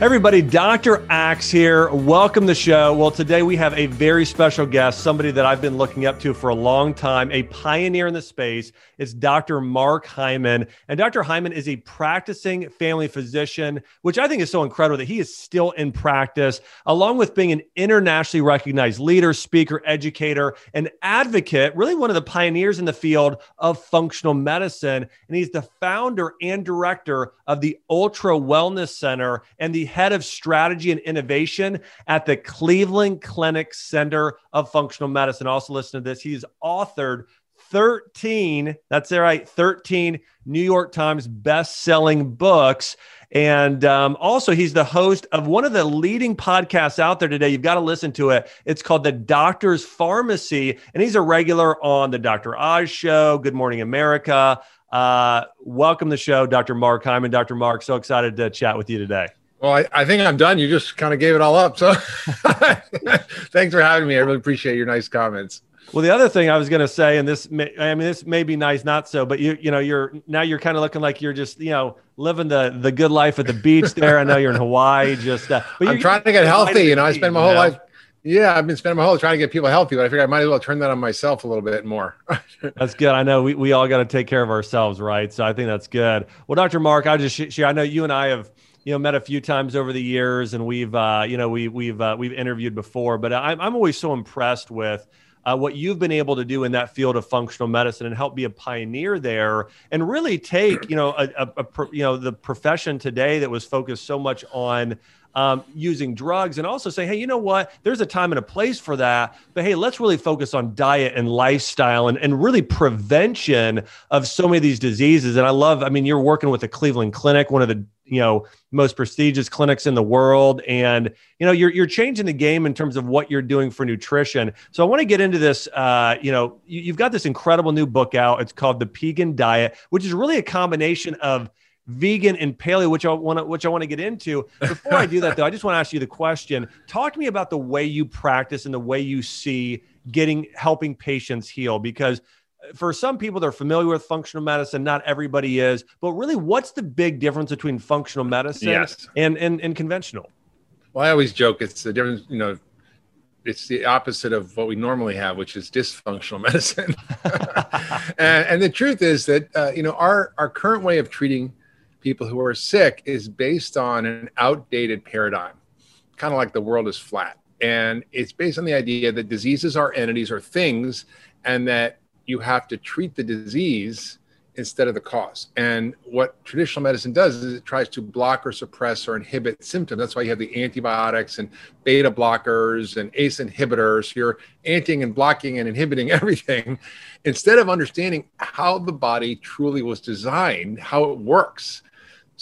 Everybody, Dr. Axe here. Welcome to the show. Well, today we have a very special guest, somebody that I've been looking up to for a long time, a pioneer in the space. It's Dr. Mark Hyman. And Dr. Hyman is a practicing family physician, which I think is so incredible that he is still in practice, along with being an internationally recognized leader, speaker, educator, and advocate, really one of the pioneers in the field of functional medicine. And he's the founder and director of the Ultra Wellness Center and the head of strategy and innovation at the Cleveland Clinic Center of Functional Medicine. Also, listen to this. He's authored 13, that's right, 13 New York Times best-selling books. And um, also, he's the host of one of the leading podcasts out there today. You've got to listen to it. It's called The Doctor's Pharmacy. And he's a regular on The Dr. Oz Show, Good Morning America. Uh, welcome to the show, Dr. Mark Hyman. Dr. Mark, so excited to chat with you today. Well, I, I, think I'm done. You just kind of gave it all up. So thanks for having me. I really appreciate your nice comments. Well, the other thing I was going to say, and this, may, I mean, this may be nice, not so, but you, you know, you're now you're kind of looking like you're just, you know, living the the good life at the beach there. I know you're in Hawaii, just. Uh, but I'm trying to get healthy. You know, I spend my whole life. Yeah, I've been spending my whole trying to get people healthy, but I figure I might as well turn that on myself a little bit more. that's good. I know we, we all got to take care of ourselves, right? So I think that's good. Well, Dr. Mark, I just share. I know you and I have you know met a few times over the years, and we've uh, you know we we've uh, we've interviewed before, but I'm I'm always so impressed with. Uh, what you've been able to do in that field of functional medicine and help be a pioneer there and really take you know a, a, a you know the profession today that was focused so much on um, using drugs and also say, hey, you know what? There's a time and a place for that. But hey, let's really focus on diet and lifestyle and, and really prevention of so many of these diseases. And I love, I mean, you're working with the Cleveland Clinic, one of the you know most prestigious clinics in the world and you know you're, you're changing the game in terms of what you're doing for nutrition so i want to get into this uh, you know you, you've got this incredible new book out it's called the Pegan diet which is really a combination of vegan and paleo, which I want to which I want to get into. Before I do that, though, I just want to ask you the question. Talk to me about the way you practice and the way you see getting helping patients heal, because uh, for some people they're familiar with functional medicine not everybody is but really what's the big difference between functional medicine yes. and, and and conventional well i always joke it's the difference you know it's the opposite of what we normally have, which is dysfunctional medicine. and, and, the truth is that uh, you know our our current way of treating people who are sick is based on an outdated paradigm, kind of like the world is flat. And it's based on the idea that diseases are entities or things, and that you have to treat the disease instead of the cause. And what traditional medicine does is it tries to block or suppress or inhibit symptoms. That's why you have the antibiotics and beta blockers and ACE inhibitors. You're antiing and blocking and inhibiting everything instead of understanding how the body truly was designed, how it works.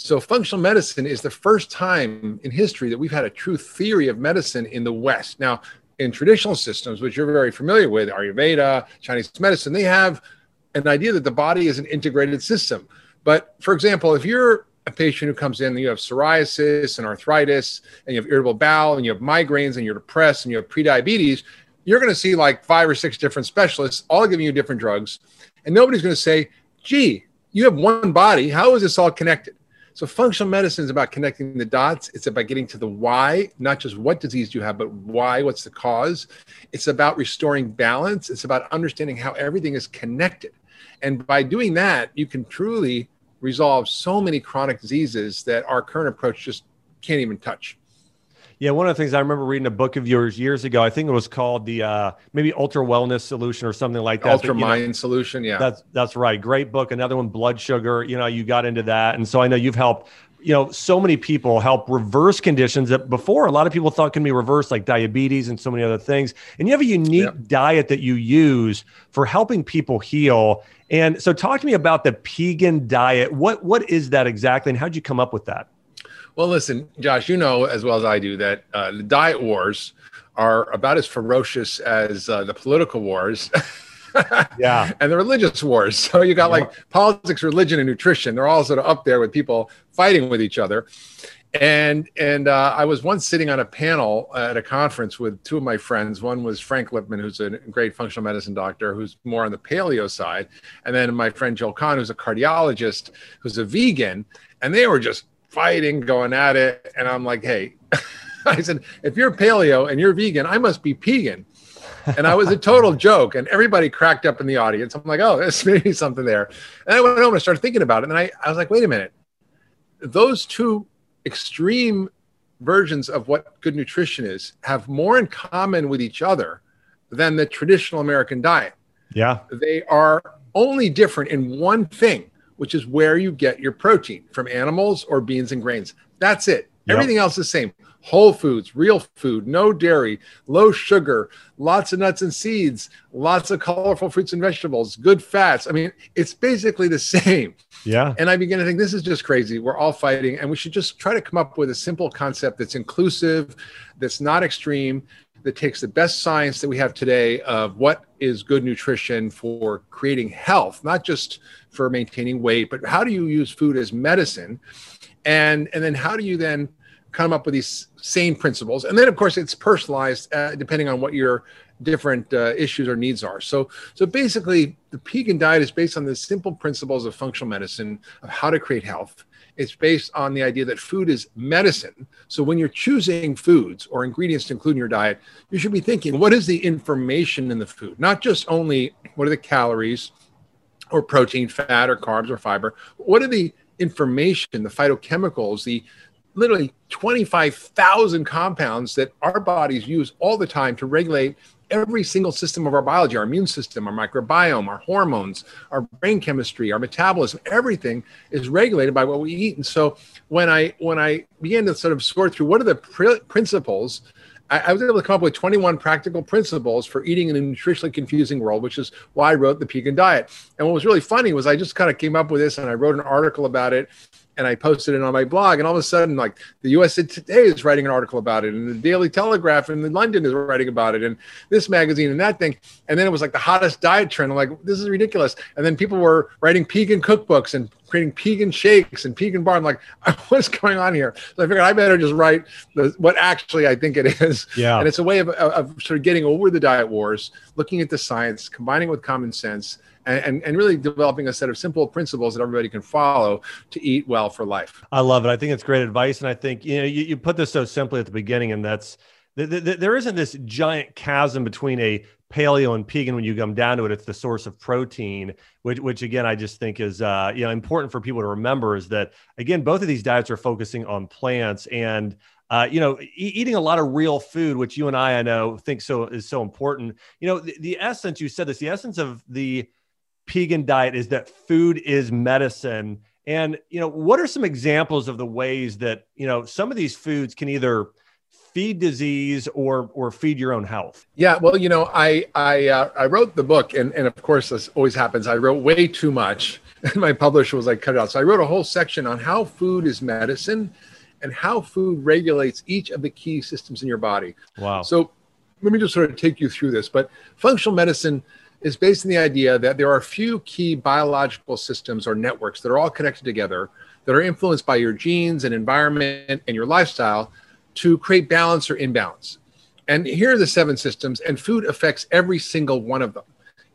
So, functional medicine is the first time in history that we've had a true theory of medicine in the West. Now, in traditional systems, which you're very familiar with, Ayurveda, Chinese medicine, they have an idea that the body is an integrated system. But for example, if you're a patient who comes in and you have psoriasis and arthritis, and you have irritable bowel, and you have migraines, and you're depressed, and you have prediabetes, you're going to see like five or six different specialists, all giving you different drugs. And nobody's going to say, gee, you have one body. How is this all connected? So functional medicine is about connecting the dots. It's about getting to the why, not just what disease you have, but why, what's the cause. It's about restoring balance. It's about understanding how everything is connected. And by doing that, you can truly resolve so many chronic diseases that our current approach just can't even touch. Yeah, one of the things I remember reading a book of yours years ago. I think it was called the uh, maybe Ultra Wellness Solution or something like that. Ultra but, Mind know, Solution, yeah. That's that's right. Great book. Another one, Blood Sugar. You know, you got into that, and so I know you've helped. You know, so many people help reverse conditions that before a lot of people thought can be reversed, like diabetes and so many other things. And you have a unique yep. diet that you use for helping people heal. And so, talk to me about the Pegan diet. What what is that exactly, and how'd you come up with that? Well, listen, Josh, you know as well as I do that uh, the diet wars are about as ferocious as uh, the political wars. yeah. And the religious wars. So you got like politics, religion, and nutrition. They're all sort of up there with people fighting with each other. And and uh, I was once sitting on a panel at a conference with two of my friends. One was Frank Lipman, who's a great functional medicine doctor, who's more on the paleo side, and then my friend Joel Kahn, who's a cardiologist, who's a vegan. And they were just fighting, going at it. And I'm like, hey, I said, if you're paleo and you're vegan, I must be pegan. And I was a total joke. And everybody cracked up in the audience. I'm like, oh, there's maybe something there. And I went home and started thinking about it. And I, I was like, wait a minute. Those two extreme versions of what good nutrition is have more in common with each other than the traditional American diet. Yeah. They are only different in one thing, which is where you get your protein from animals or beans and grains. That's it. Yep. Everything else is the same. Whole foods, real food, no dairy, low sugar, lots of nuts and seeds, lots of colorful fruits and vegetables, good fats. I mean, it's basically the same. Yeah. And I begin to think this is just crazy. We're all fighting, and we should just try to come up with a simple concept that's inclusive, that's not extreme, that takes the best science that we have today of what is good nutrition for creating health, not just for maintaining weight, but how do you use food as medicine? And, and then how do you then come up with these same principles? And then, of course, it's personalized uh, depending on what your different uh, issues or needs are. So, so basically, the Pegan diet is based on the simple principles of functional medicine of how to create health it's based on the idea that food is medicine. So when you're choosing foods or ingredients to include in your diet, you should be thinking, what is the information in the food? Not just only what are the calories or protein, fat or carbs or fiber. What are the information, the phytochemicals, the literally 25,000 compounds that our bodies use all the time to regulate every single system of our biology, our immune system, our microbiome, our hormones, our brain chemistry, our metabolism, everything is regulated by what we eat. And so when I when I began to sort of sort through what are the pr- principles, I, I, was able to come up with 21 practical principles for eating in a nutritionally confusing world, which is why I wrote the Pegan Diet. And what was really funny was I just kind of came up with this and I wrote an article about it and I posted it on my blog. And all of a sudden, like the USA Today is writing an article about it, and the Daily Telegraph in London is writing about it, and this magazine and that thing. And then it was like the hottest diet trend. I'm like, this is ridiculous. And then people were writing Pegan cookbooks and creating Pegan shakes and Pegan bar. I'm like, what's going on here? So I figured I better just write the, what actually I think it is. Yeah. And it's a way of, of, of sort of getting over the diet wars, looking at the science, combining with common sense and, and really developing a set of simple principles that everybody can follow to eat well for life. I love it. I think it's great advice. And I think, you know, you, you put this so simply at the beginning, and that's th- th- there isn't this giant chasm between a paleo and vegan when you come down to it. It's the source of protein, which, which again, I just think is, uh, you know, important for people to remember is that, again, both of these diets are focusing on plants and, uh, you know, e- eating a lot of real food, which you and I, I know, think so is so important. You know, the, the essence, you said this, the essence of the Pegan diet is that food is medicine. And, you know, what are some examples of the ways that, you know, some of these foods can either feed disease or or feed your own health? Yeah, well, you know, I I uh, I wrote the book, and and of course this always happens. I wrote way too much, and my publisher was like, "Cut it out." So I wrote a whole section on how food is medicine, and how food regulates each of the key systems in your body. Wow. So let me just sort of take you through this. But functional medicine is based on the idea that there are a few key biological systems or networks that are all connected together that are influenced by your genes and environment and your lifestyle to create balance or imbalance. And here are the seven systems, and food affects every single one of them.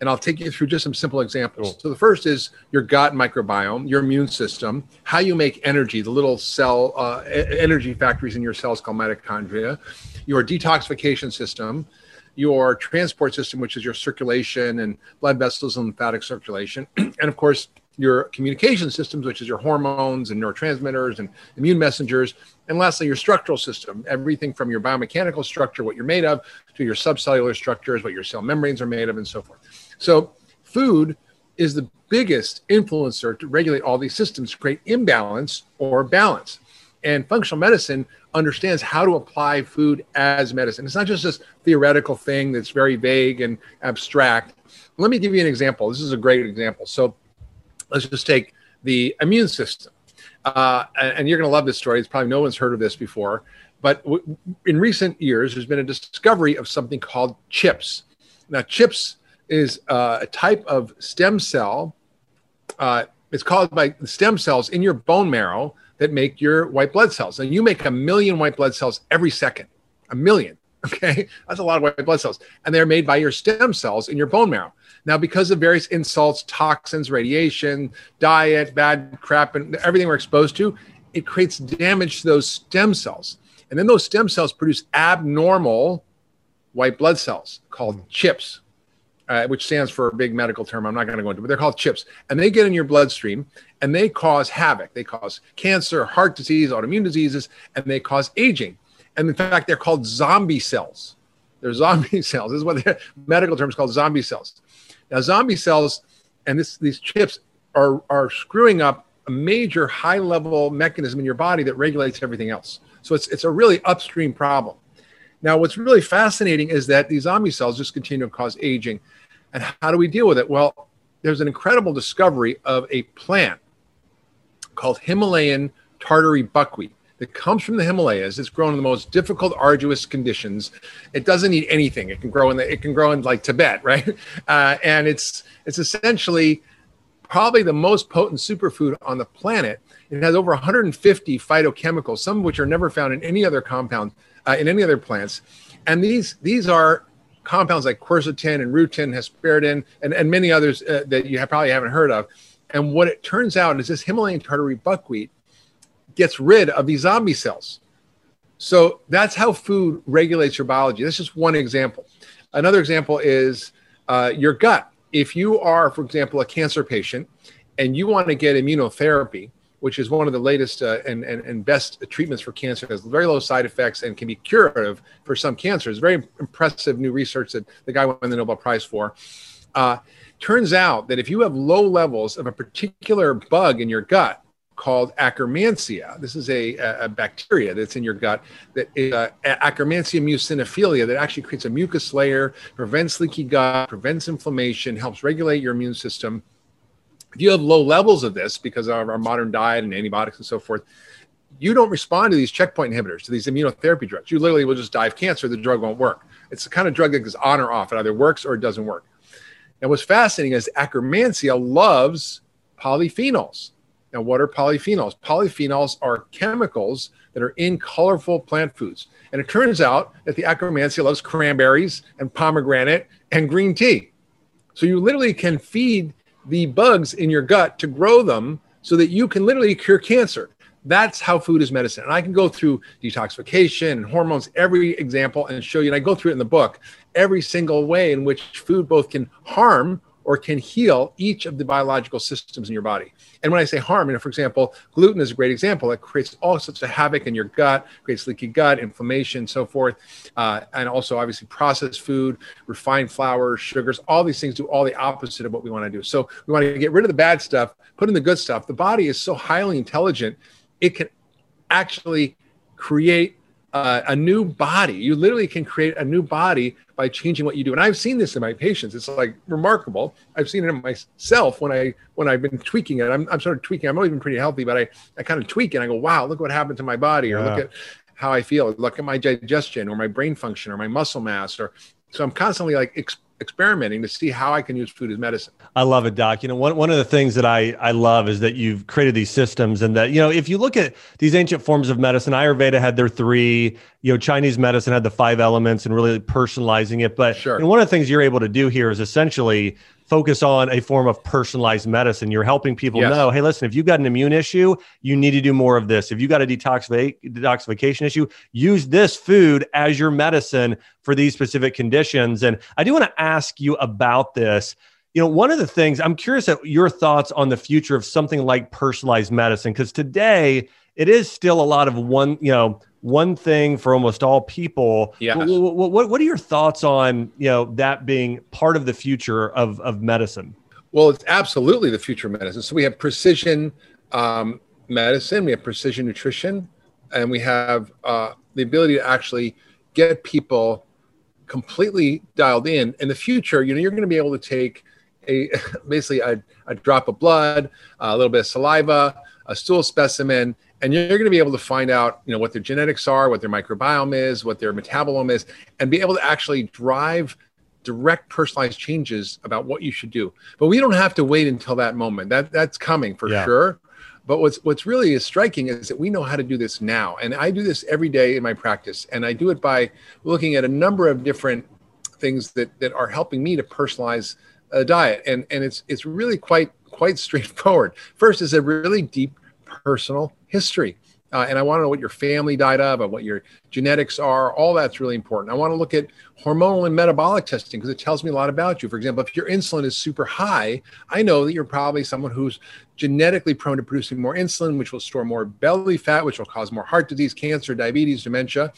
And I'll take you through just some simple examples. Cool. So the first is your gut microbiome, your immune system, how you make energy, the little cell uh, energy factories in your cells called mitochondria, your detoxification system, your transport system, which is your circulation and blood vessels and lymphatic circulation, and of course, your communication systems, which is your hormones and neurotransmitters and immune messengers. And lastly, your structural system, everything from your biomechanical structure, what you're made of, to your subcellular structures, what your cell membranes are made of, and so forth. So, food is the biggest influencer to regulate all these systems, create imbalance or balance. And functional medicine understands how to apply food as medicine. It's not just this theoretical thing that's very vague and abstract. Let me give you an example. This is a great example. So let's just take the immune system. Uh, and you're going to love this story. It's probably no one's heard of this before. But w- in recent years, there's been a discovery of something called chips. Now, chips is uh, a type of stem cell. Uh, it's caused by stem cells in your bone marrow that make your white blood cells. And you make a million white blood cells every second, a million. Okay, that's a lot of white blood cells, and they're made by your stem cells in your bone marrow. Now, because of various insults, toxins, radiation, diet, bad crap, and everything we're exposed to, it creates damage to those stem cells. And then those stem cells produce abnormal white blood cells called chips, uh, which stands for a big medical term. I'm not going to go into, but they're called chips. And they get in your bloodstream and they cause havoc. They cause cancer, heart disease, autoimmune diseases, and they cause aging. And in fact, they're called zombie cells. They're zombie cells. This is what the medical term is called zombie cells. Now, zombie cells and this, these chips are, are screwing up a major high level mechanism in your body that regulates everything else. So it's, it's a really upstream problem. Now, what's really fascinating is that these zombie cells just continue to cause aging. And how do we deal with it? Well, there's an incredible discovery of a plant called Himalayan tartary buckwheat that comes from the Himalayas. It's grown in the most difficult, arduous conditions. It doesn't need anything. It can grow in the, it can grow in like Tibet, right? Uh, and it's it's essentially probably the most potent superfood on the planet. It has over 150 phytochemicals, some of which are never found in any other compound uh, in any other plants. And these these are compounds like quercetin and rutin, hesperidin, and, and many others uh, that you have probably haven't heard of. And what it turns out is this Himalayan tartary buckwheat gets rid of these zombie cells. So that's how food regulates your biology. That's just one example. Another example is uh, your gut. If you are, for example, a cancer patient and you want to get immunotherapy, which is one of the latest uh, and, and, and best treatments for cancer, has very low side effects and can be curative for some cancers. Very impressive new research that the guy won the Nobel Prize for. Uh, turns out that if you have low levels of a particular bug in your gut, called Akkermansia. This is a, a, bacteria that's in your gut that is uh, Akkermansia muciniphila that actually creates a mucus layer, prevents leaky gut, prevents inflammation, helps regulate your immune system. If you have low levels of this because of our modern diet and antibiotics and so forth, you don't respond to these checkpoint inhibitors, to these immunotherapy drugs. You literally will just die of cancer. The drug won't work. It's the kind of drug that goes on or off. It either works or it doesn't work. And what's fascinating is Akkermansia loves polyphenols. Now, what are polyphenols? Polyphenols are chemicals that are in colorful plant foods. And it turns out that the Akkermansia loves cranberries and pomegranate and green tea. So you literally can feed the bugs in your gut to grow them so that you can literally cure cancer. That's how food is medicine. And I can go through detoxification and hormones, every example, and show you. And I go through it in the book, every single way in which food both can harm or can heal each of the biological systems in your body. And when I say harm, you know, for example, gluten is a great example. It creates all sorts of havoc in your gut, creates leaky gut, inflammation, so forth. Uh, and also, obviously, processed food, refined flours, sugars, all these things do all the opposite of what we want to do. So we want to get rid of the bad stuff, put in the good stuff. The body is so highly intelligent, it can actually create uh, a new body. You literally can create a new body by changing what you do. And I've seen this in my patients. It's like remarkable. I've seen it in myself when I when I've been tweaking it. I'm, I'm sort of tweaking. I'm always been pretty healthy, but I, I kind of tweak and I go, wow, look what happened to my body, or yeah. look at how I feel, look at my digestion or my brain function or my muscle mass. Or so I'm constantly like ex- experimenting to see how I can use food as medicine. I love it, Doc. You know, one, one of the things that I, I love is that you've created these systems and that, you know, if you look at these ancient forms of medicine, Ayurveda had their three, you know, Chinese medicine had the five elements and really personalizing it. But sure. and one of the things you're able to do here is essentially focus on a form of personalized medicine. You're helping people yes. know, hey, listen, if you've got an immune issue, you need to do more of this. If you've got a detoxification issue, use this food as your medicine for these specific conditions. And I do want to ask you about this. You know, one of the things I'm curious at your thoughts on the future of something like personalized medicine, because today it is still a lot of one, you know, one thing for almost all people. Yeah. What, what, what, are your thoughts on you know that being part of the future of of medicine? Well, it's absolutely the future of medicine. So we have precision um, medicine, we have precision nutrition, and we have uh, the ability to actually get people completely dialed in. In the future, you know, you're going to be able to take a basically a, a drop of blood, a little bit of saliva, a stool specimen, and you're going to be able to find out you know what their genetics are what their microbiome is what their metabolome is and be able to actually drive direct personalized changes about what you should do. But we don't have to wait until that moment. That that's coming for yeah. sure. But what's what's really is striking is that we know how to do this now. And i do this every day in my practice. And i do it by looking at a number of different things that that are helping me to personalize a diet. And and it's it's really quite quite straightforward. First is a really deep personal history. uh, and I want to know what your family died of, and what your genetics are. All that's really important. I want to look at hormonal and metabolic testing because it tells me a lot about you. For example, if your insulin is super high, I know that you're probably someone who's genetically prone to producing more insulin, which will store more belly fat, which will cause more heart disease, cancer, diabetes, dementia.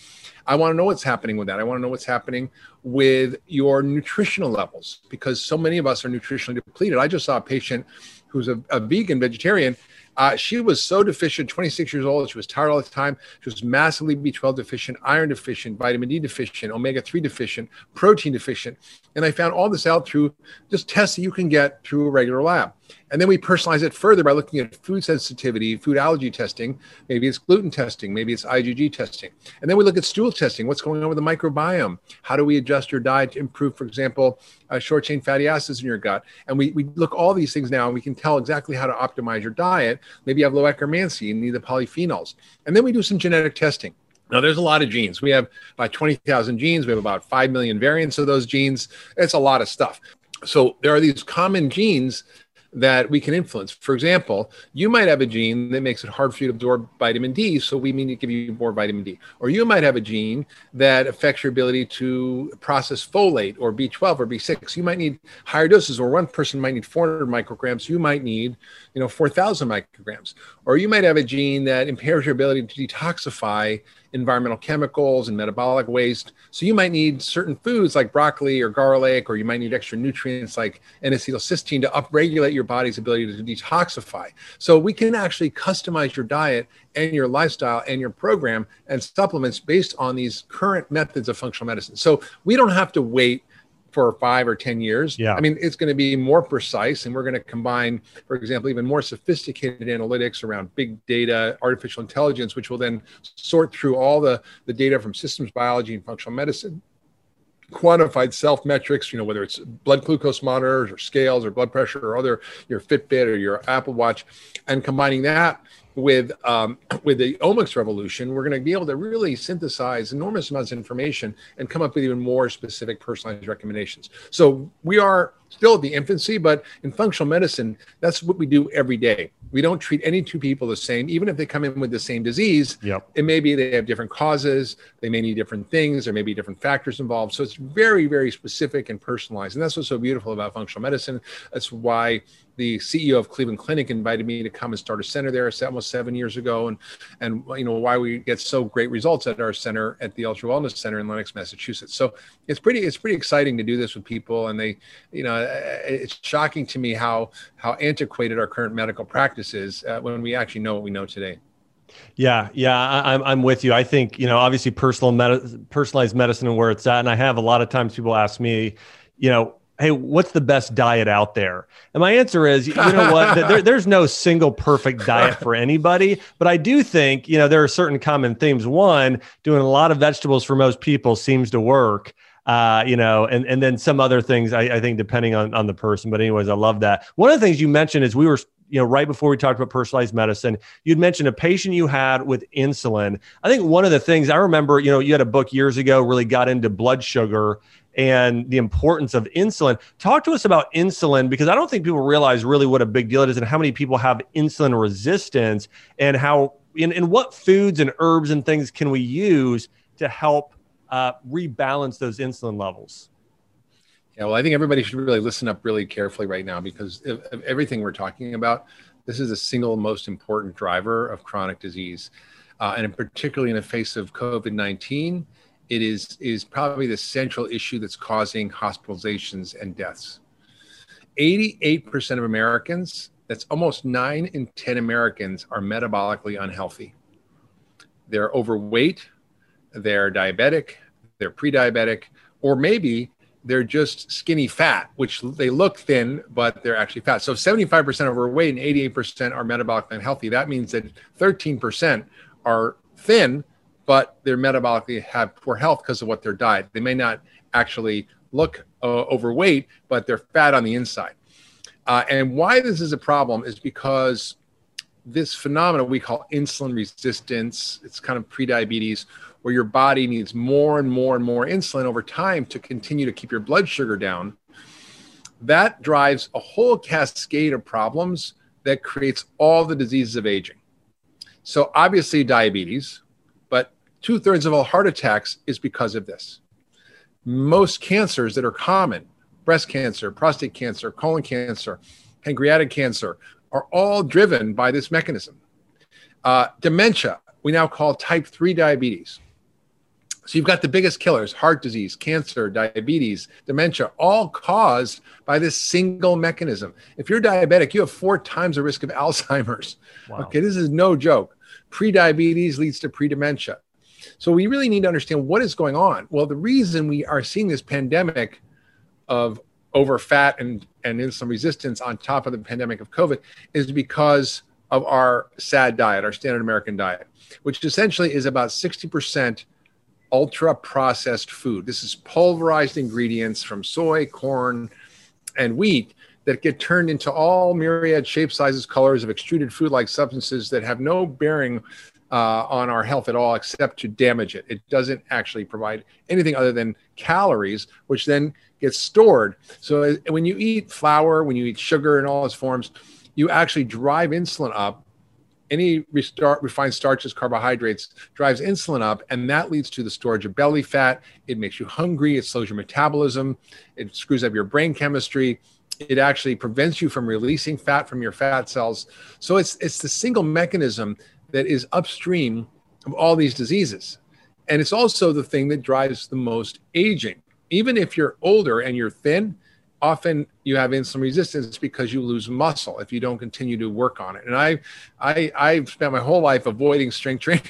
I want to know what's happening with that. I want to know what's happening with your nutritional levels because so many of us are nutritionally depleted. I just saw a patient who's a, a vegan vegetarian uh, she was so deficient, 26 years old. She was tired all the time. She was massively B12 deficient, iron deficient, vitamin D deficient, omega 3 deficient, protein deficient. And I found all this out through just tests that you can get through a regular lab. And then we personalize it further by looking at food sensitivity, food allergy testing. Maybe it's gluten testing, maybe it's IgG testing. And then we look at stool testing. What's going on with the microbiome? How do we adjust your diet to improve, for example, uh, short chain fatty acids in your gut? And we, we look all these things now and we can tell exactly how to optimize your diet. Maybe you have low Akkermansia, you need the polyphenols. And then we do some genetic testing. Now, there's a lot of genes. We have about 20,000 genes. We have about 5 million variants of those genes. It's a lot of stuff. So, there are these common genes that we can influence. For example, you might have a gene that makes it hard for you to absorb vitamin D, so we need to give you more vitamin D. Or you might have a gene that affects your ability to process folate or B12 or B6. You might need higher doses, or one person might need 400 micrograms. You might need, you know, 4,000 micrograms. Or you might have a gene that impairs your ability to detoxify environmental chemicals and metabolic waste. So you might need certain foods like broccoli or garlic, or you might need extra nutrients like N-acetylcysteine to upregulate your body's ability to detoxify. So we can actually customize your diet and your lifestyle and your program and supplements based on these current methods of functional medicine. So we don't have to wait for five or 10 years. Yeah. I mean, it's going to be more precise and we're going to combine, for example, even more sophisticated analytics around big data, artificial intelligence, which will then sort through all the, the data from systems biology and functional medicine quantified self metrics, you know, whether it's blood glucose monitors or scales or blood pressure or other your Fitbit or your Apple Watch, and combining that with um, with the omics revolution, we're going to be able to really synthesize enormous amounts of information and come up with even more specific personalized recommendations. So we are still at the infancy, but in functional medicine, that's what we do every day. We don't treat any two people the same, even if they come in with the same disease. Yep. It may be they have different causes, they may need different things, there may be different factors involved. So it's very, very specific and personalized. And that's what's so beautiful about functional medicine. That's why the CEO of Cleveland Clinic invited me to come and start a center there almost seven years ago, and and you know why we get so great results at our center at the Ultra Wellness Center in Lenox, Massachusetts. So it's pretty it's pretty exciting to do this with people, and they you know it's shocking to me how how antiquated our current medical practice is uh, when we actually know what we know today. Yeah, yeah, I, am I'm with you. I think you know, obviously, personal med- personalized medicine and where it's at, and I have a lot of times people ask me, you know, hey, what's the best diet out there? And my answer is, you know what? there, there's no single perfect diet for anybody, but I do think, you know, there are certain common themes. One, doing a lot of vegetables for most people seems to work. Uh, you know, and and then some other things I, I think depending on on the person. But anyways, I love that. One of the things you mentioned is we were you know, right before we talked about personalized medicine, you'd mentioned a patient you had with insulin. I think one of the things I remember, you know, you had a book years ago, really got into blood sugar and the importance of insulin. Talk to us about insulin because I don't think people realize really what a big deal it is and how many people have insulin resistance and how in, in what foods and herbs and things can we use to help uh, rebalance those insulin levels. Yeah, well, I think everybody should really listen up really carefully right now because everything we're talking about, this is the single most important driver of chronic disease. Uh, and particularly in the face of COVID 19, it is is probably the central issue that's causing hospitalizations and deaths. 88% of Americans, that's almost 9 in 10 Americans are metabolically unhealthy. They're overweight, they're diabetic, they're pre-diabetic, or maybe they're just skinny fat, which they look thin, but they're actually fat. So 75% overweight and 88% are metabolically unhealthy. That means that 13% are thin, but they're metabolically have poor health because of what their diet. They may not actually look uh, overweight, but they're fat on the inside. Uh, and why this is a problem is because this phenomenon we call insulin resistance, it's kind of prediabetes, where your body needs more and more and more insulin over time to continue to keep your blood sugar down. That drives a whole cascade of problems that creates all the diseases of aging. So obviously diabetes, two thirds of all heart attacks is because of this. Most cancers that are common, breast cancer, prostate cancer, colon cancer, pancreatic cancer, are all driven by this mechanism. Uh, dementia, we now call type 3 diabetes. So you've got the biggest killers heart disease, cancer, diabetes, dementia, all caused by this single mechanism. If you're diabetic, you have four times the risk of Alzheimer's. Wow. Okay, this is no joke. Pre-diabetes leads to pre-dementia. So we really need to understand what is going on. Well, the reason we are seeing this pandemic of over fat and, and insulin resistance on top of the pandemic of COVID is because of our SAD diet, our standard American diet, which essentially is about 60% ultra processed food. This is pulverized ingredients from soy, corn, and wheat that get turned into all myriad shapes, sizes, colors of extruded food like substances that have no bearing uh, on our health at all except to damage it. It doesn't actually provide anything other than calories, which then gets stored. So uh, when you eat flour, when you eat sugar in all its forms, you actually drive insulin up any restart, refined starches, carbohydrates drives insulin up, and that leads to the storage of belly fat. It makes you hungry. It slows your metabolism. It screws up your brain chemistry. It actually prevents you from releasing fat from your fat cells. So it's it's the single mechanism that is upstream of all these diseases, and it's also the thing that drives the most aging. Even if you're older and you're thin, often you have insulin resistance because you lose muscle if you don't continue to work on it. And I, I, I've spent my whole life avoiding strength training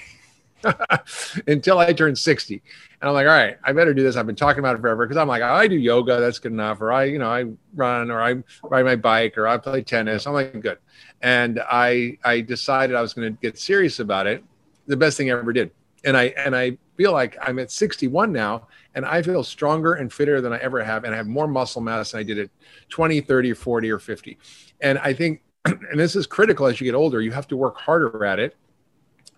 until I turned 60. And I'm like, all right, I better do this. I've been talking about it forever because I'm like, I do yoga, that's good enough. Or I, you know, I run or I ride my bike or I play tennis. I'm like, good. And I, I decided I was going to get serious about it. The best thing I ever did. And I, and I feel like I'm at 61 now and I feel stronger and fitter than I ever have. And I have more muscle mass than I did at 20, 30, 40, or 50. And I think, and this is critical as you get older, you have to work harder at it.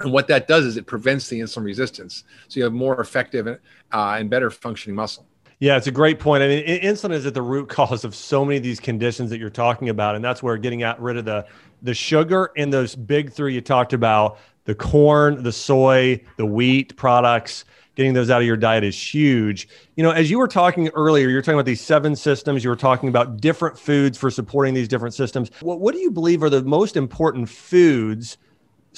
And what that does is it prevents the insulin resistance. So you have more effective uh, and better functioning muscle. Yeah, it's a great point. I mean, insulin is at the root cause of so many of these conditions that you're talking about, and that's where getting out rid of the the sugar and those big three you talked about the corn, the soy, the wheat products, getting those out of your diet is huge. You know, as you were talking earlier, you're talking about these seven systems, you were talking about different foods for supporting these different systems. What, what do you believe are the most important foods?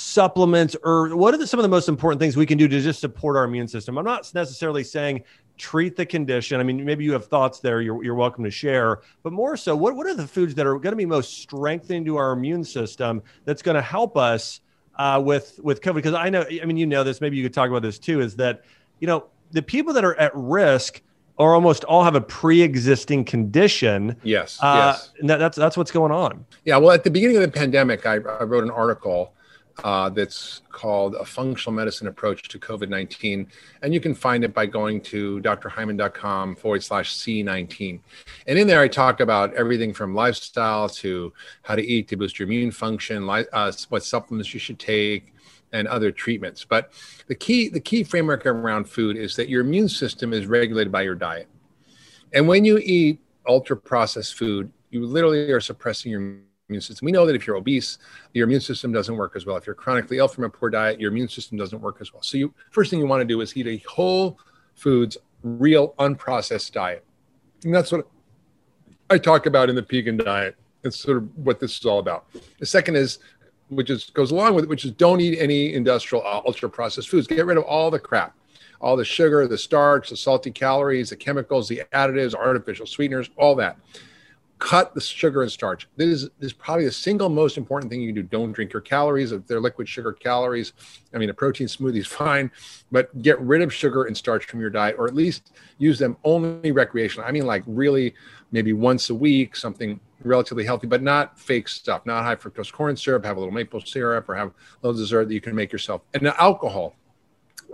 Supplements or what are the, some of the most important things we can do to just support our immune system i'm not necessarily saying treat the condition i mean maybe you have thoughts there you're, you're welcome to share but more so what, what are the foods that are going to be most strengthening to our immune system that's going to help us uh, with with COVID? Because I know, I mean, you know this. Maybe you could talk about this too. Is that you know the people that are at risk or almost all have a pre-existing condition. Yes, uh, yes. And that, that's that's what's going on. Yeah. Well, at the beginning of the pandemic, I, I wrote an article uh, that's called A Functional Medicine Approach to COVID 19. And you can find it by going to drhyman.com forward slash C19. And in there, I talk about everything from lifestyle to how to eat to boost your immune function, uh, what supplements you should take, and other treatments. But the key, the key framework around food is that your immune system is regulated by your diet. And when you eat ultra processed food, you literally are suppressing your immune system. We know that if you're obese, your immune system doesn't work as well. If you're chronically ill from a poor diet, your immune system doesn't work as well. So you first thing you want to do is eat a whole foods, real unprocessed diet. And that's what I talk about in the Pegan diet. It's sort of what this is all about. The second is which is goes along with it, which is don't eat any industrial uh, ultra processed foods. Get rid of all the crap, all the sugar, the starch, the salty calories, the chemicals, the additives, artificial sweeteners, all that cut the sugar and starch. This is, this is probably the single most important thing you can do. Don't drink your calories. If they're liquid sugar calories, I mean, a protein smoothie is fine, but get rid of sugar and starch from your diet, or at least use them only recreational. I mean, like really maybe once a week, something relatively healthy, but not fake stuff, not high fructose corn syrup, have a little maple syrup, or have a little dessert that you can make yourself. And alcohol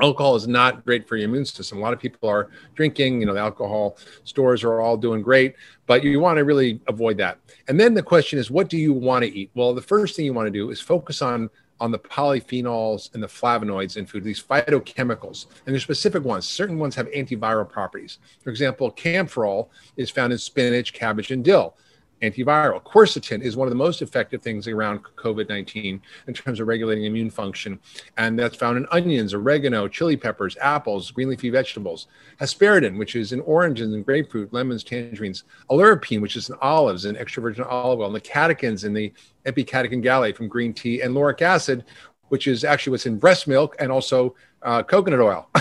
alcohol is not great for your immune system. A lot of people are drinking, you know, the alcohol stores are all doing great, but you want to really avoid that. And then the question is, what do you want to eat? Well, the first thing you want to do is focus on on the polyphenols and the flavonoids in food, these phytochemicals. And there's specific ones. Certain ones have antiviral properties. For example, kaempferol is found in spinach, cabbage, and dill. Antiviral. Quercetin is one of the most effective things around COVID 19 in terms of regulating immune function. And that's found in onions, oregano, chili peppers, apples, green leafy vegetables. Hesperidin, which is in oranges and grapefruit, lemons, tangerines. Oleuropein, which is in olives and extra virgin olive oil. And the catechins in the epicatechin gallate from green tea. And lauric acid, which is actually what's in breast milk and also uh, coconut oil.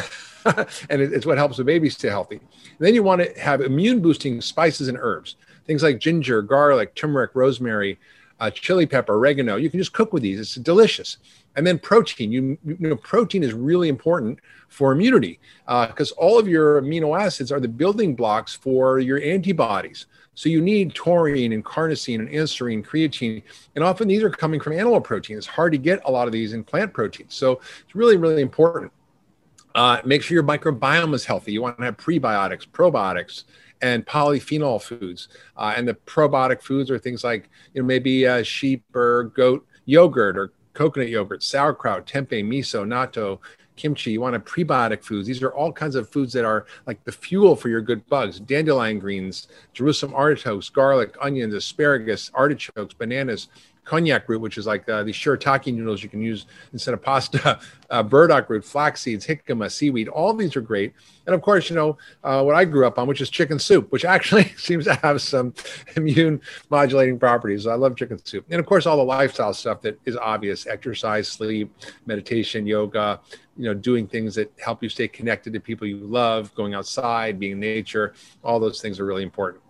and it's what helps the baby stay healthy. And then you want to have immune boosting spices and herbs things like ginger, garlic, turmeric, rosemary, uh, chili pepper, oregano. You can just cook with these. It's delicious. And then protein. You, you know, protein is really important for immunity because uh, all of your amino acids are the building blocks for your antibodies. So you need taurine and carnosine and ancestine, creatine, and often these are coming from animal protein. It's hard to get a lot of these in plant proteins. So it's really, really important. Uh, make sure your microbiome is healthy. You want to have prebiotics, probiotics, and polyphenol foods. Uh, and the probiotic foods are things like, you know, maybe uh, sheep or goat yogurt or coconut yogurt, sauerkraut, tempeh, miso, natto, kimchi. You want a prebiotic foods. These are all kinds of foods that are like the fuel for your good bugs. Dandelion greens, Jerusalem artichokes, garlic, onions, asparagus, artichokes, bananas, konjac root, which is like uh, these shirataki noodles you can use instead of pasta, uh, burdock root, flax seeds, jicama, seaweed. All these are great. And of course, you know, uh, what I grew up on, which is chicken soup, which actually seems to have some immune modulating properties. I love chicken soup. And of course, all the lifestyle stuff that is obvious exercise, sleep, meditation, yoga, you know, doing things that help you stay connected to people you love, going outside, being in nature. All those things are really important.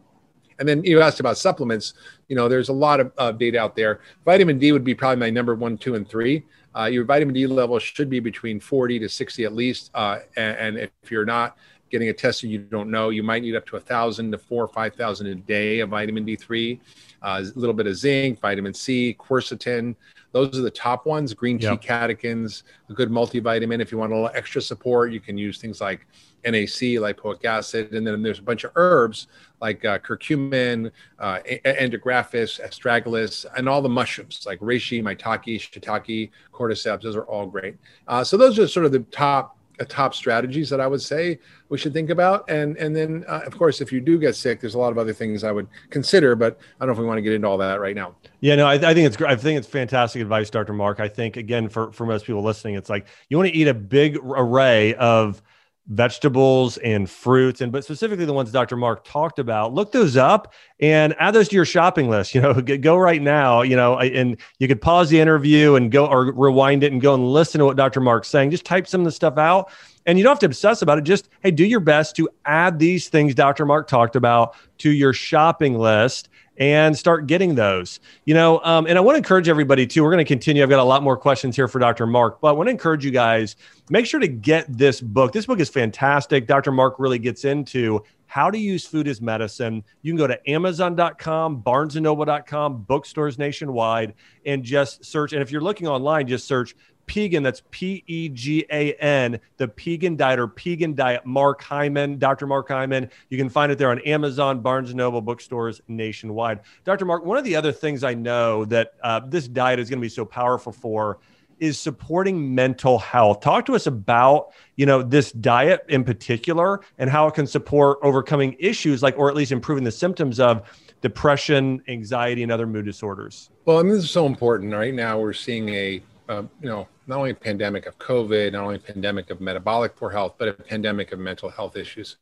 And then you asked about supplements. You know, there's a lot of uh, data out there. Vitamin D would be probably my number one, two, and three. Uh, your vitamin D level should be between 40 to 60 at least. Uh, and, and, if you're not getting a test and you don't know, you might need up to a thousand to four or five thousand a day of vitamin D3. Uh, a little bit of zinc, vitamin C, quercetin. Those are the top ones. Green tea yep. catechins, a good multivitamin. If you want a little extra support, you can use things like NAC, lipoic acid, and then there's a bunch of herbs like uh, curcumin, uh, andrographis, astragalus, and all the mushrooms like reishi, maitake, shiitake, cordyceps. Those are all great. Uh, so those are sort of the top top strategies that I would say we should think about. And and then uh, of course, if you do get sick, there's a lot of other things I would consider, but I don't know if we want to get into all that right now. Yeah, no, I, I think it's I think it's fantastic advice, Dr. Mark. I think again for for most people listening, it's like you want to eat a big array of vegetables and fruits and but specifically the ones dr mark talked about look those up and add those to your shopping list you know go right now you know and you could pause the interview and go or rewind it and go and listen to what dr mark's saying. Just type some of the stuff out and you don't have to obsess about it. Just hey do your best to add these things dr mark talked about to your shopping list and start getting those. You know, um, and I want to encourage everybody too. We're going to continue. I've got a lot more questions here for Dr. Mark, but I want to encourage you guys make sure to get this book. This book is fantastic. Dr. Mark really gets into how to use food as medicine. You can go to amazon.com, barnesandnoble.com, bookstores nationwide, and just search. And if you're looking online, just search Pegan, that's P E G A N, the Pegan Diet or Pegan Diet, Mark Hyman, Dr. Mark Hyman. You can find it there on Amazon, Barnes and Noble, bookstores nationwide. Dr. Mark, one of the other things I know that uh, this diet is going to be so powerful for is supporting mental health. Talk to us about, you know, this diet in particular and how it can support overcoming issues like, or at least improving the symptoms of depression, anxiety, and other mood disorders. Well, I mean, this is so important. Right now, we're seeing a uh, you know, not only a pandemic of COVID, not only a pandemic of metabolic poor health, but a pandemic of mental health issues.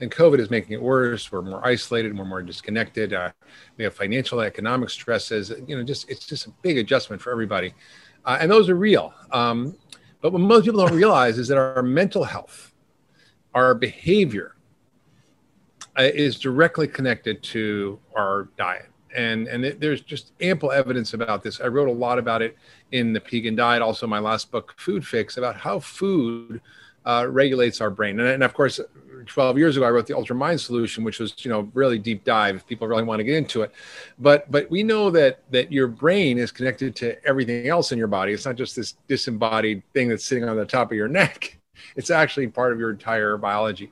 And COVID is making it worse. We're more isolated. We're more disconnected. Uh, we have financial, economic stresses. You know, just it's just a big adjustment for everybody, uh, and those are real. Um, but what most people don't realize is that our mental health, our behavior, uh, is directly connected to our diet and and it, there's just ample evidence about this. I wrote a lot about it in the Pegan Diet, also my last book, Food Fix, about how food uh, regulates our brain. And, and, of course, 12 years ago, I wrote the Ultra Mind Solution, which was you know really deep dive. If people really want to get into it, but but we know that that your brain is connected to everything else in your body. It's not just this disembodied thing that's sitting on the top of your neck. It's actually part of your entire biology.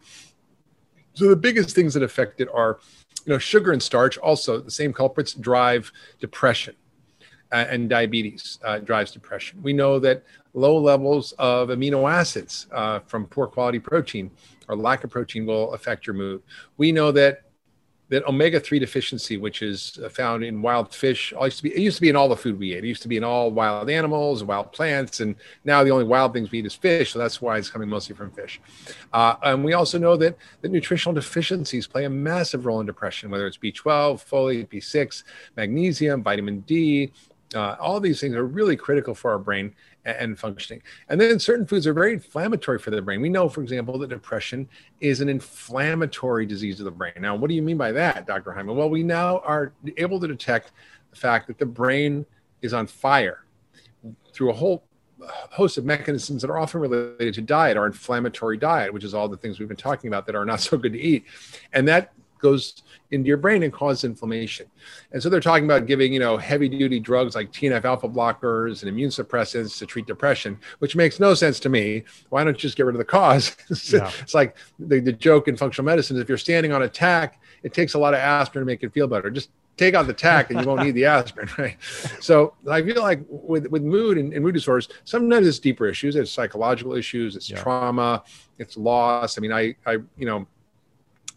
So the biggest things that affect it are you know, sugar and starch also the same culprits drive depression and diabetes uh, drives depression. We know that low levels of amino acids uh, from poor quality protein or lack of protein will affect your mood. We know that that omega-3 deficiency, which is uh, found in wild fish, used to be, it used to be in all the food we ate. It used to be in all wild animals wild plants. And now the only wild things we eat is fish. So that's why it's coming mostly from fish. Uh, and we also know that, that nutritional deficiencies play a massive role in depression, whether it's B12, folate, B6, magnesium, vitamin D, uh, all these things are really critical for our brain and functioning. And then certain foods are very inflammatory for the brain. We know, for example, that depression is an inflammatory disease of the brain. Now, what do you mean by that, Dr. Hyman? Well, we now are able to detect the fact that the brain is on fire through a whole host of mechanisms that are often related to diet, our inflammatory diet, which is all the things we've been talking about that are not so good to eat. And that goes into your brain and causes inflammation. And so they're talking about giving, you know, heavy duty drugs like TNF alpha blockers and immune suppressants to treat depression, which makes no sense to me. Why don't you just get rid of the cause? yeah. It's like the, the joke in functional medicine is if you're standing on a tack, it takes a lot of aspirin to make it feel better. Just take out the tack and you won't need the aspirin, right? So I feel like with, with mood and, and, mood disorders, sometimes it's deeper issues, it's psychological issues, it's yeah. trauma, it's loss. I mean, I, I, you know,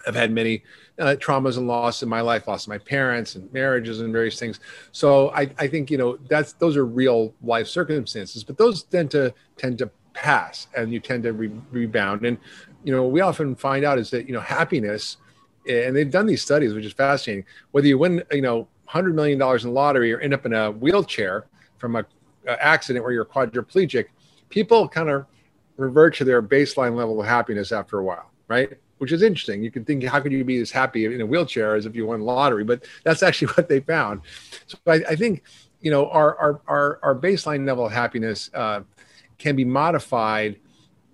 I've had many uh, traumas and loss in my life, loss of my parents and marriages and various things. So I, I think you know that's those are real life circumstances, but those tend to tend to pass and you tend to re- rebound. And you know we often find out is that you know happiness, and they've done these studies, which is fascinating. Whether you win you know hundred million dollars in lottery or end up in a wheelchair from a, a accident where you're quadriplegic, people kind of revert to their baseline level of happiness after a while, right? Which is interesting. You can think, how could you be as happy in a wheelchair as if you won lottery? But that's actually what they found. So I, I think, you know, our, our, our, our, baseline level of happiness uh, can be modified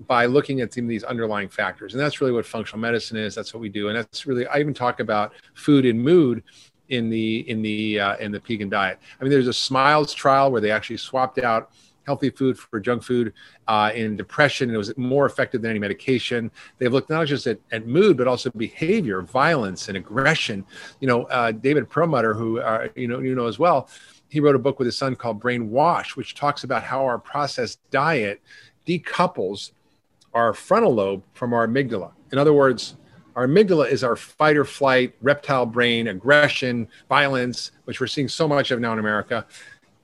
by looking at some of these underlying factors. And that's really what functional medicine is. That's what we do. And that's really, I even talk about food and mood in the, in the, uh, in the Pegan diet. I mean, there's a smiles trial where they actually swapped out healthy food for junk food uh, in depression. And It was more effective than any medication. They've looked not just at, at mood, but also behavior, violence, and aggression. You know, uh, David Perlmutter, who uh, you know you know as well, he wrote a book with his son called Brain Wash, which talks about how our processed diet decouples our frontal lobe from our amygdala. In other words, our amygdala is our fight or flight, reptile brain, aggression, violence, which we're seeing so much of now in America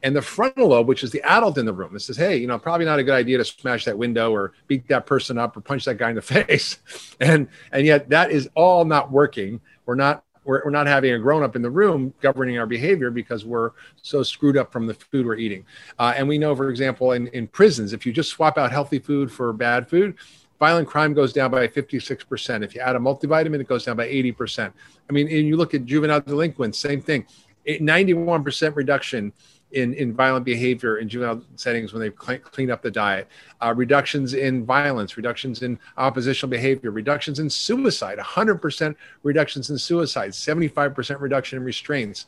and the frontal lobe, which is the adult in the room, that says, "Hey, you know, probably not a good idea to smash that window or beat that person up or punch that guy in the face," and and yet that is all not working. We're not we're, we're not having a grown up in the room governing our behavior because we're so screwed up from the food we're eating. Uh, and we know, for example, in in prisons, if you just swap out healthy food for bad food, violent crime goes down by 56%. If you add a multivitamin, it goes down by 80%. I mean, and you look at juvenile delinquents, same thing, 91% reduction in, in violent behavior in juvenile settings when they clean up the diet, uh, reductions in violence, reductions in oppositional behavior, reductions in suicide, 100% reductions in suicide, 75% reduction in restraints.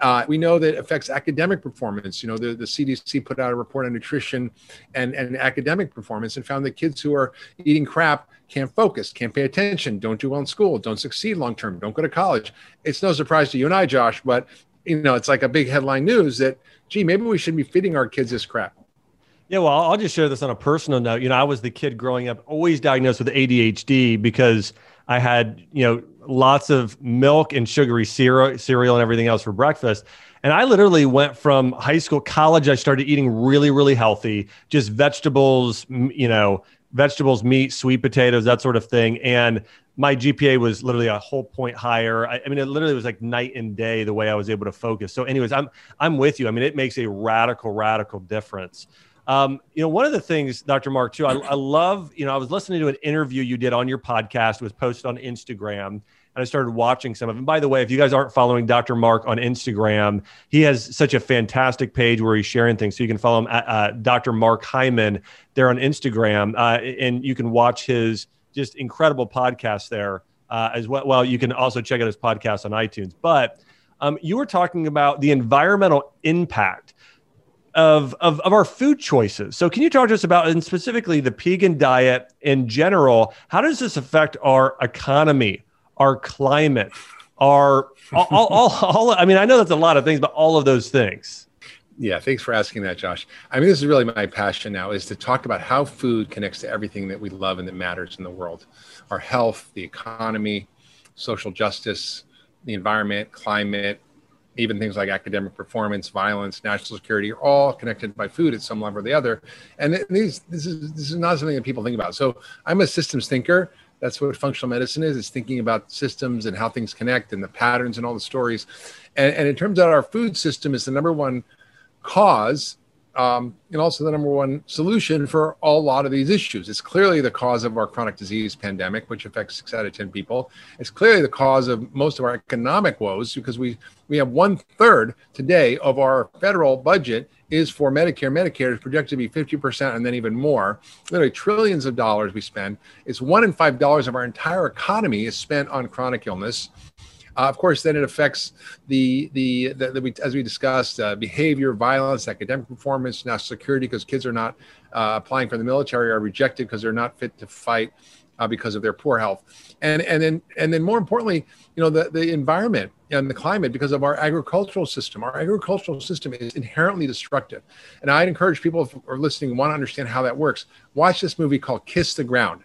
Uh, we know that affects academic performance. You know, the, the CDC put out a report on nutrition and, and academic performance and found that kids who are eating crap can't focus, can't pay attention, don't do well in school, don't succeed long term, don't go to college. It's no surprise to you and I, Josh, but you know, it's like a big headline news that gee, maybe we should be feeding our kids this crap. Yeah, well, I'll just share this on a personal note. You know, I was the kid growing up always diagnosed with ADHD because I had, you know, lots of milk and sugary cereal, cereal and everything else for breakfast. And I literally went from high school, college, I started eating really, really healthy, just vegetables, you know, vegetables, meat, sweet potatoes, that sort of thing. And my GPA was literally a whole point higher. I, I, mean, it literally was like night and day the way I was able to focus. So, anyways, I'm I'm with you. I mean, it makes a radical, radical difference. Um, you know, one of the things, Dr. Mark, too, I, I love. You know, I was listening to an interview you did on your podcast. It was posted on Instagram, and I started watching some of. them. By the way, if you guys aren't following Dr. Mark on Instagram, he has such a fantastic page where he's sharing things. So you can follow him at uh, Dr. Mark Hyman there on Instagram, uh, and you can watch his just incredible podcast there uh, as well. Well, you can also check out his podcast on iTunes. But um, you were talking about the environmental impact of, of, of our food choices. So, can you talk to us about, and specifically the Pegan diet in general? How does this affect our economy, our climate, our all, all, all, all I mean, I know that's a lot of things, but all of those things. Yeah, thanks for asking that, Josh. I mean, this is really my passion now is to talk about how food connects to everything that we love and that matters in the world. Our health, the economy, social justice, the environment, climate, even things like academic performance, violence, national security are all connected by food at some level or the other. And these, this is this is not something that people think about. So I'm a systems thinker. That's what functional medicine is. It's thinking about systems and how things connect and the patterns and all the stories. And, and it turns out our food system is the number one cause um, and also the number one solution for a lot of these issues. It's clearly the cause of our chronic disease pandemic, which affects six out of 10 people. It's clearly the cause of most of our economic woes because we, we have one third today of our federal budget is for Medicare. Medicare is projected to be 50% and then even more. Literally trillions of dollars we spend. It's one in five dollars of our entire economy is spent on chronic illness. Uh, of course, then it affects the the, the, the we, as we discussed uh, behavior, violence, academic performance, national security because kids are not uh, applying for the military are rejected because they're not fit to fight uh, because of their poor health, and and then and then more importantly, you know the the environment and the climate because of our agricultural system. Our agricultural system is inherently destructive, and I'd encourage people who are listening want to understand how that works. Watch this movie called Kiss the Ground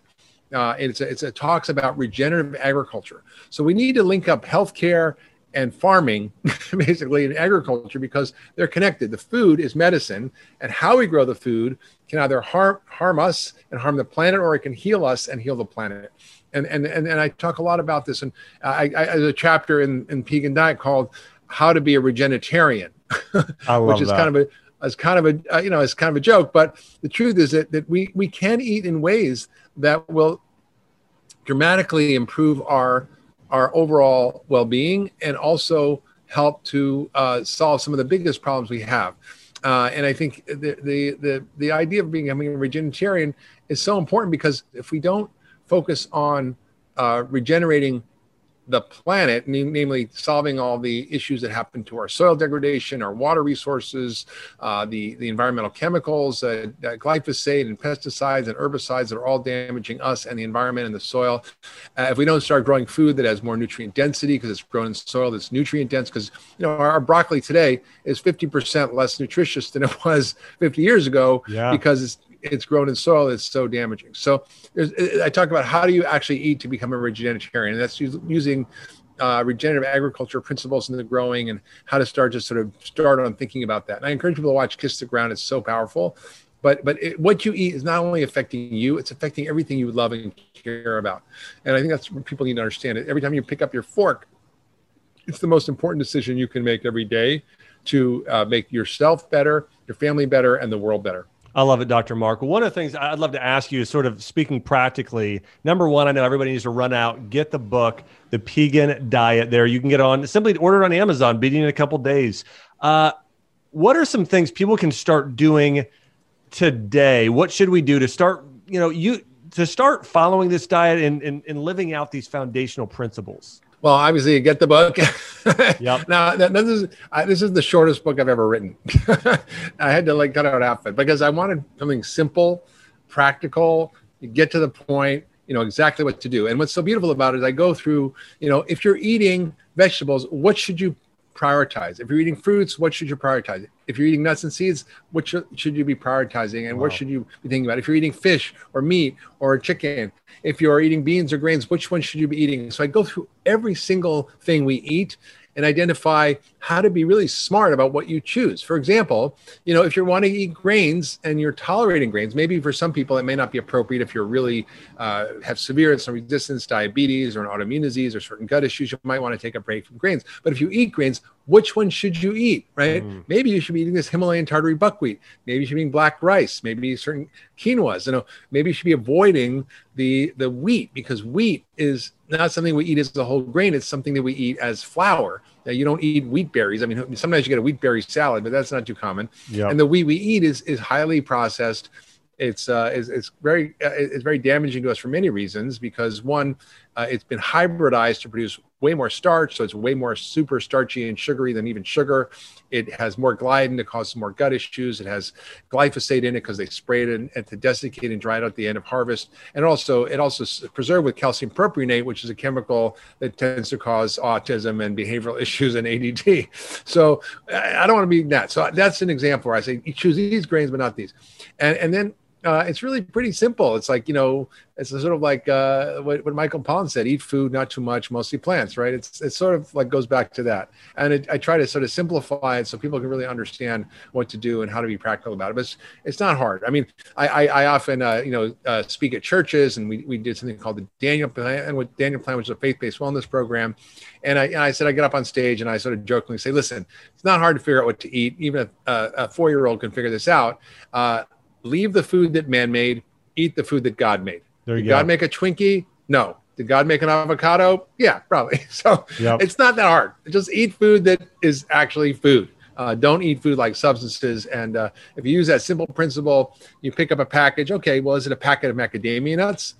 uh, it's, a, it's a talks about regenerative agriculture. So we need to link up healthcare and farming, basically, in agriculture because they're connected. The food is medicine, and how we grow the food can either harm harm us and harm the planet, or it can heal us and heal the planet. And and and, and I talk a lot about this, and I, I there's a chapter in in Pegan Diet called "How to Be a Regenitarian," which is that. kind of a as kind of a uh, you know as kind of a joke but the truth is that, that we we can eat in ways that will dramatically improve our our overall well-being and also help to uh, solve some of the biggest problems we have. Uh, and I think the, the the the idea of becoming a regenitarian is so important because if we don't focus on uh, regenerating the planet, namely solving all the issues that happen to our soil degradation, our water resources, uh, the, the environmental chemicals, uh, glyphosate and pesticides and herbicides that are all damaging us and the environment and the soil. Uh, if we don't start growing food that has more nutrient density because it's grown in soil that's nutrient dense, because you know our, our, broccoli today is 50% less nutritious than it was 50 years ago yeah. because it's it's grown in soil that's so damaging. So I talk about how do you actually eat to become a regenitarian, and that's using uh, regenerative agriculture principles in the growing and how to start to sort of start on thinking about that. And I encourage people to watch Kiss the Ground; it's so powerful. But but it, what you eat is not only affecting you; it's affecting everything you love and care about. And I think that's what people need to understand. It every time you pick up your fork, it's the most important decision you can make every day to uh, make yourself better, your family better, and the world better. I love it, Dr. Mark. One of the things I'd love to ask you is sort of speaking practically. Number one, I know everybody needs to run out, get the book, The Pegan Diet. There, you can get on simply order it on Amazon, beating in a couple days. Uh, what are some things people can start doing today? What should we do to start? You know, you to start following this diet and, and, and living out these foundational principles. Well, obviously, you get the book. yep. Now, this is I, this is the shortest book I've ever written. I had to like cut out half it because I wanted something simple, practical. You get to the point. You know exactly what to do. And what's so beautiful about it is I go through. You know, if you're eating vegetables, what should you prioritize? If you're eating fruits, what should you prioritize? If you're eating nuts and seeds, what should, should you be prioritizing and wow. what should you be thinking about? If you're eating fish or meat or chicken, if you're eating beans or grains, which one should you be eating? So I go through every single thing we eat and identify how to be really smart about what you choose. For example, you know, if you're wanting to eat grains and you're tolerating grains, maybe for some people it may not be appropriate if you're really uh, have severe insulin resistance, diabetes, or an autoimmune disease, or certain gut issues. You might want to take a break from grains. But if you eat grains, which one should you eat? Right? Mm. Maybe you should be eating this Himalayan tartary buckwheat. Maybe you should be eating black rice. Maybe certain quinoas. You know, maybe you should be avoiding the the wheat because wheat is not something we eat as a whole grain. It's something that we eat as flour. You don't eat wheat berries. I mean, sometimes you get a wheat berry salad, but that's not too common. Yep. And the wheat we eat is is highly processed. It's uh, it's, it's very uh, it's very damaging to us for many reasons because one, uh, it's been hybridized to produce way more starch, so it's way more super starchy and sugary than even sugar. It has more gliadin, it causes more gut issues. It has glyphosate in it because they spray it and to desiccate and dry it out at the end of harvest. And also, it also preserved with calcium propionate, which is a chemical that tends to cause autism and behavioral issues and ADD. So I don't want to be that. So that's an example where I say choose these grains, but not these. And and then uh, it's really pretty simple. It's like you know, it's sort of like uh, what, what, Michael Pollan said: eat food, not too much, mostly plants. Right? It's it sort of like goes back to that, and it, I try to sort of simplify it so people can really understand what to do and how to be practical about it. But it's, it's not hard. I mean, I I, I often uh, you know uh, speak at churches, and we, we did something called the Daniel Plan, and with Daniel Plan, which is a faith-based wellness program, and I and I said I get up on stage and I sort of jokingly say, listen, it's not hard to figure out what to eat. Even a, a four-year-old can figure this out. Leave the food that man made, eat the food that God made. There you Did go. God make a Twinkie? No. Did God make an avocado? Yeah, probably. So yep. it's not that hard. Just eat food that is actually food. Uh, don't eat food like substances. And uh, if you use that simple principle, you pick up a package. Okay, well, is it a packet of macadamia nuts?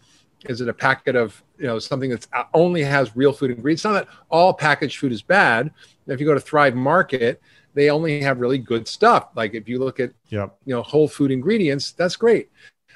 Is it a packet of you know something that uh, only has real food ingredients? It's not that all packaged food is bad. If you go to Thrive Market, they only have really good stuff. Like if you look at yep. you know whole food ingredients, that's great.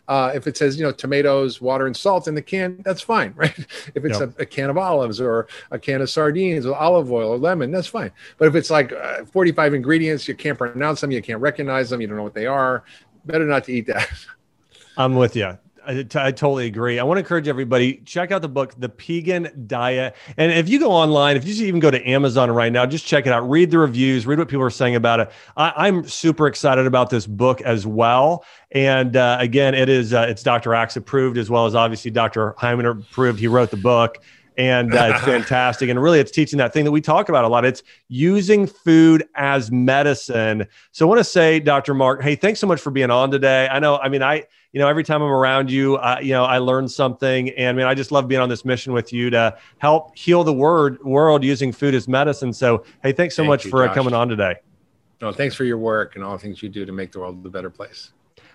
Uh, if it says you know tomatoes, water, and salt in the can, that's fine, right? If it's yep. a, a, can of olives or a can of sardines or olive oil or lemon, that's fine. But if it's like uh, 45 ingredients, you can't pronounce them, you can't recognize them, you don't know what they are, better not to eat that. I'm with you. I, t- I totally agree. I want to encourage everybody check out the book, The Pegan Diet. And if you go online, if you even go to Amazon right now, just check it out. Read the reviews. Read what people are saying about it. I, am super excited about this book as well. And uh, again, it is uh, it's Dr. Axe approved as well as obviously Dr. Hyman approved. He wrote the book and uh, it's fantastic. And really, it's teaching that thing that we talk about a lot. It's using food as medicine. So I want to say, Dr. Mark, hey, thanks so much for being on today. I know, I mean, I, you know, every time I'm around you, uh, you know, I learn something. And I mean, I just love being on this mission with you to help heal the word world using food as medicine. So, hey, thanks so Thank much you, for Josh. coming on today. No, thanks for your work and all the things you do to make the world a better place.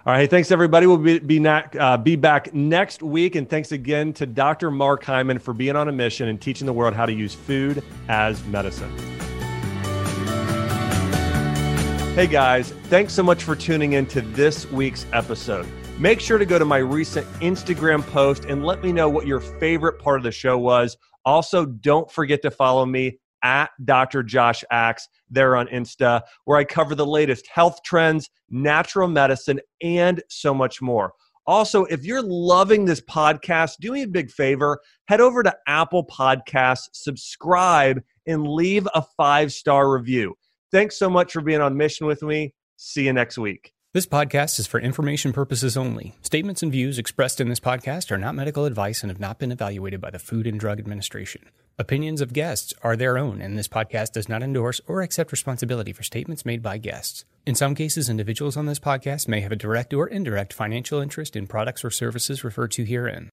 All right. Thanks, everybody. We'll be be, uh, be back next week. And thanks again to Dr. Mark Hyman for being on a mission and teaching the world how to use food as medicine. Hey, guys. Thanks so much for tuning in to this week's episode. Make sure to go to my recent Instagram post and let me know what your favorite part of the show was. Also, don't forget to follow me at Dr. Josh Axe there on Insta, where I cover the latest health trends, natural medicine, and so much more. Also, if you're loving this podcast, do me a big favor head over to Apple Podcasts, subscribe, and leave a five star review. Thanks so much for being on mission with me. See you next week. This podcast is for information purposes only. Statements and views expressed in this podcast are not medical advice and have not been evaluated by the Food and Drug Administration. Opinions of guests are their own, and this podcast does not endorse or accept responsibility for statements made by guests. In some cases, individuals on this podcast may have a direct or indirect financial interest in products or services referred to herein.